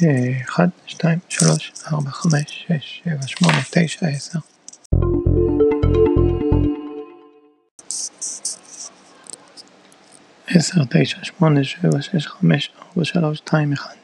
1, 2, 3, 4, 5, 6, 7, 8, 9, 10 10, 9, 8, 7, 6, 5, 4, 3, 2, 1